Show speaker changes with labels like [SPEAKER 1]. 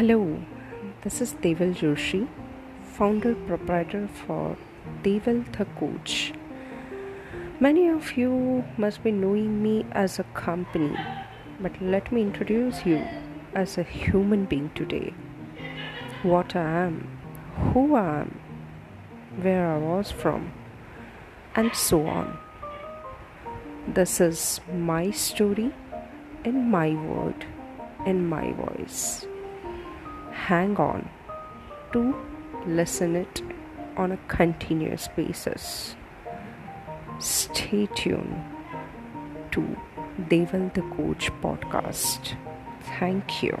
[SPEAKER 1] Hello, this is Deval Joshi, founder proprietor for Deval the Coach. Many of you must be knowing me as a company, but let me introduce you as a human being today. What I am, who I am, where I was from, and so on. This is my story in my word, in my voice hang on to listen it on a continuous basis. Stay tuned to Deval the Coach podcast. Thank you.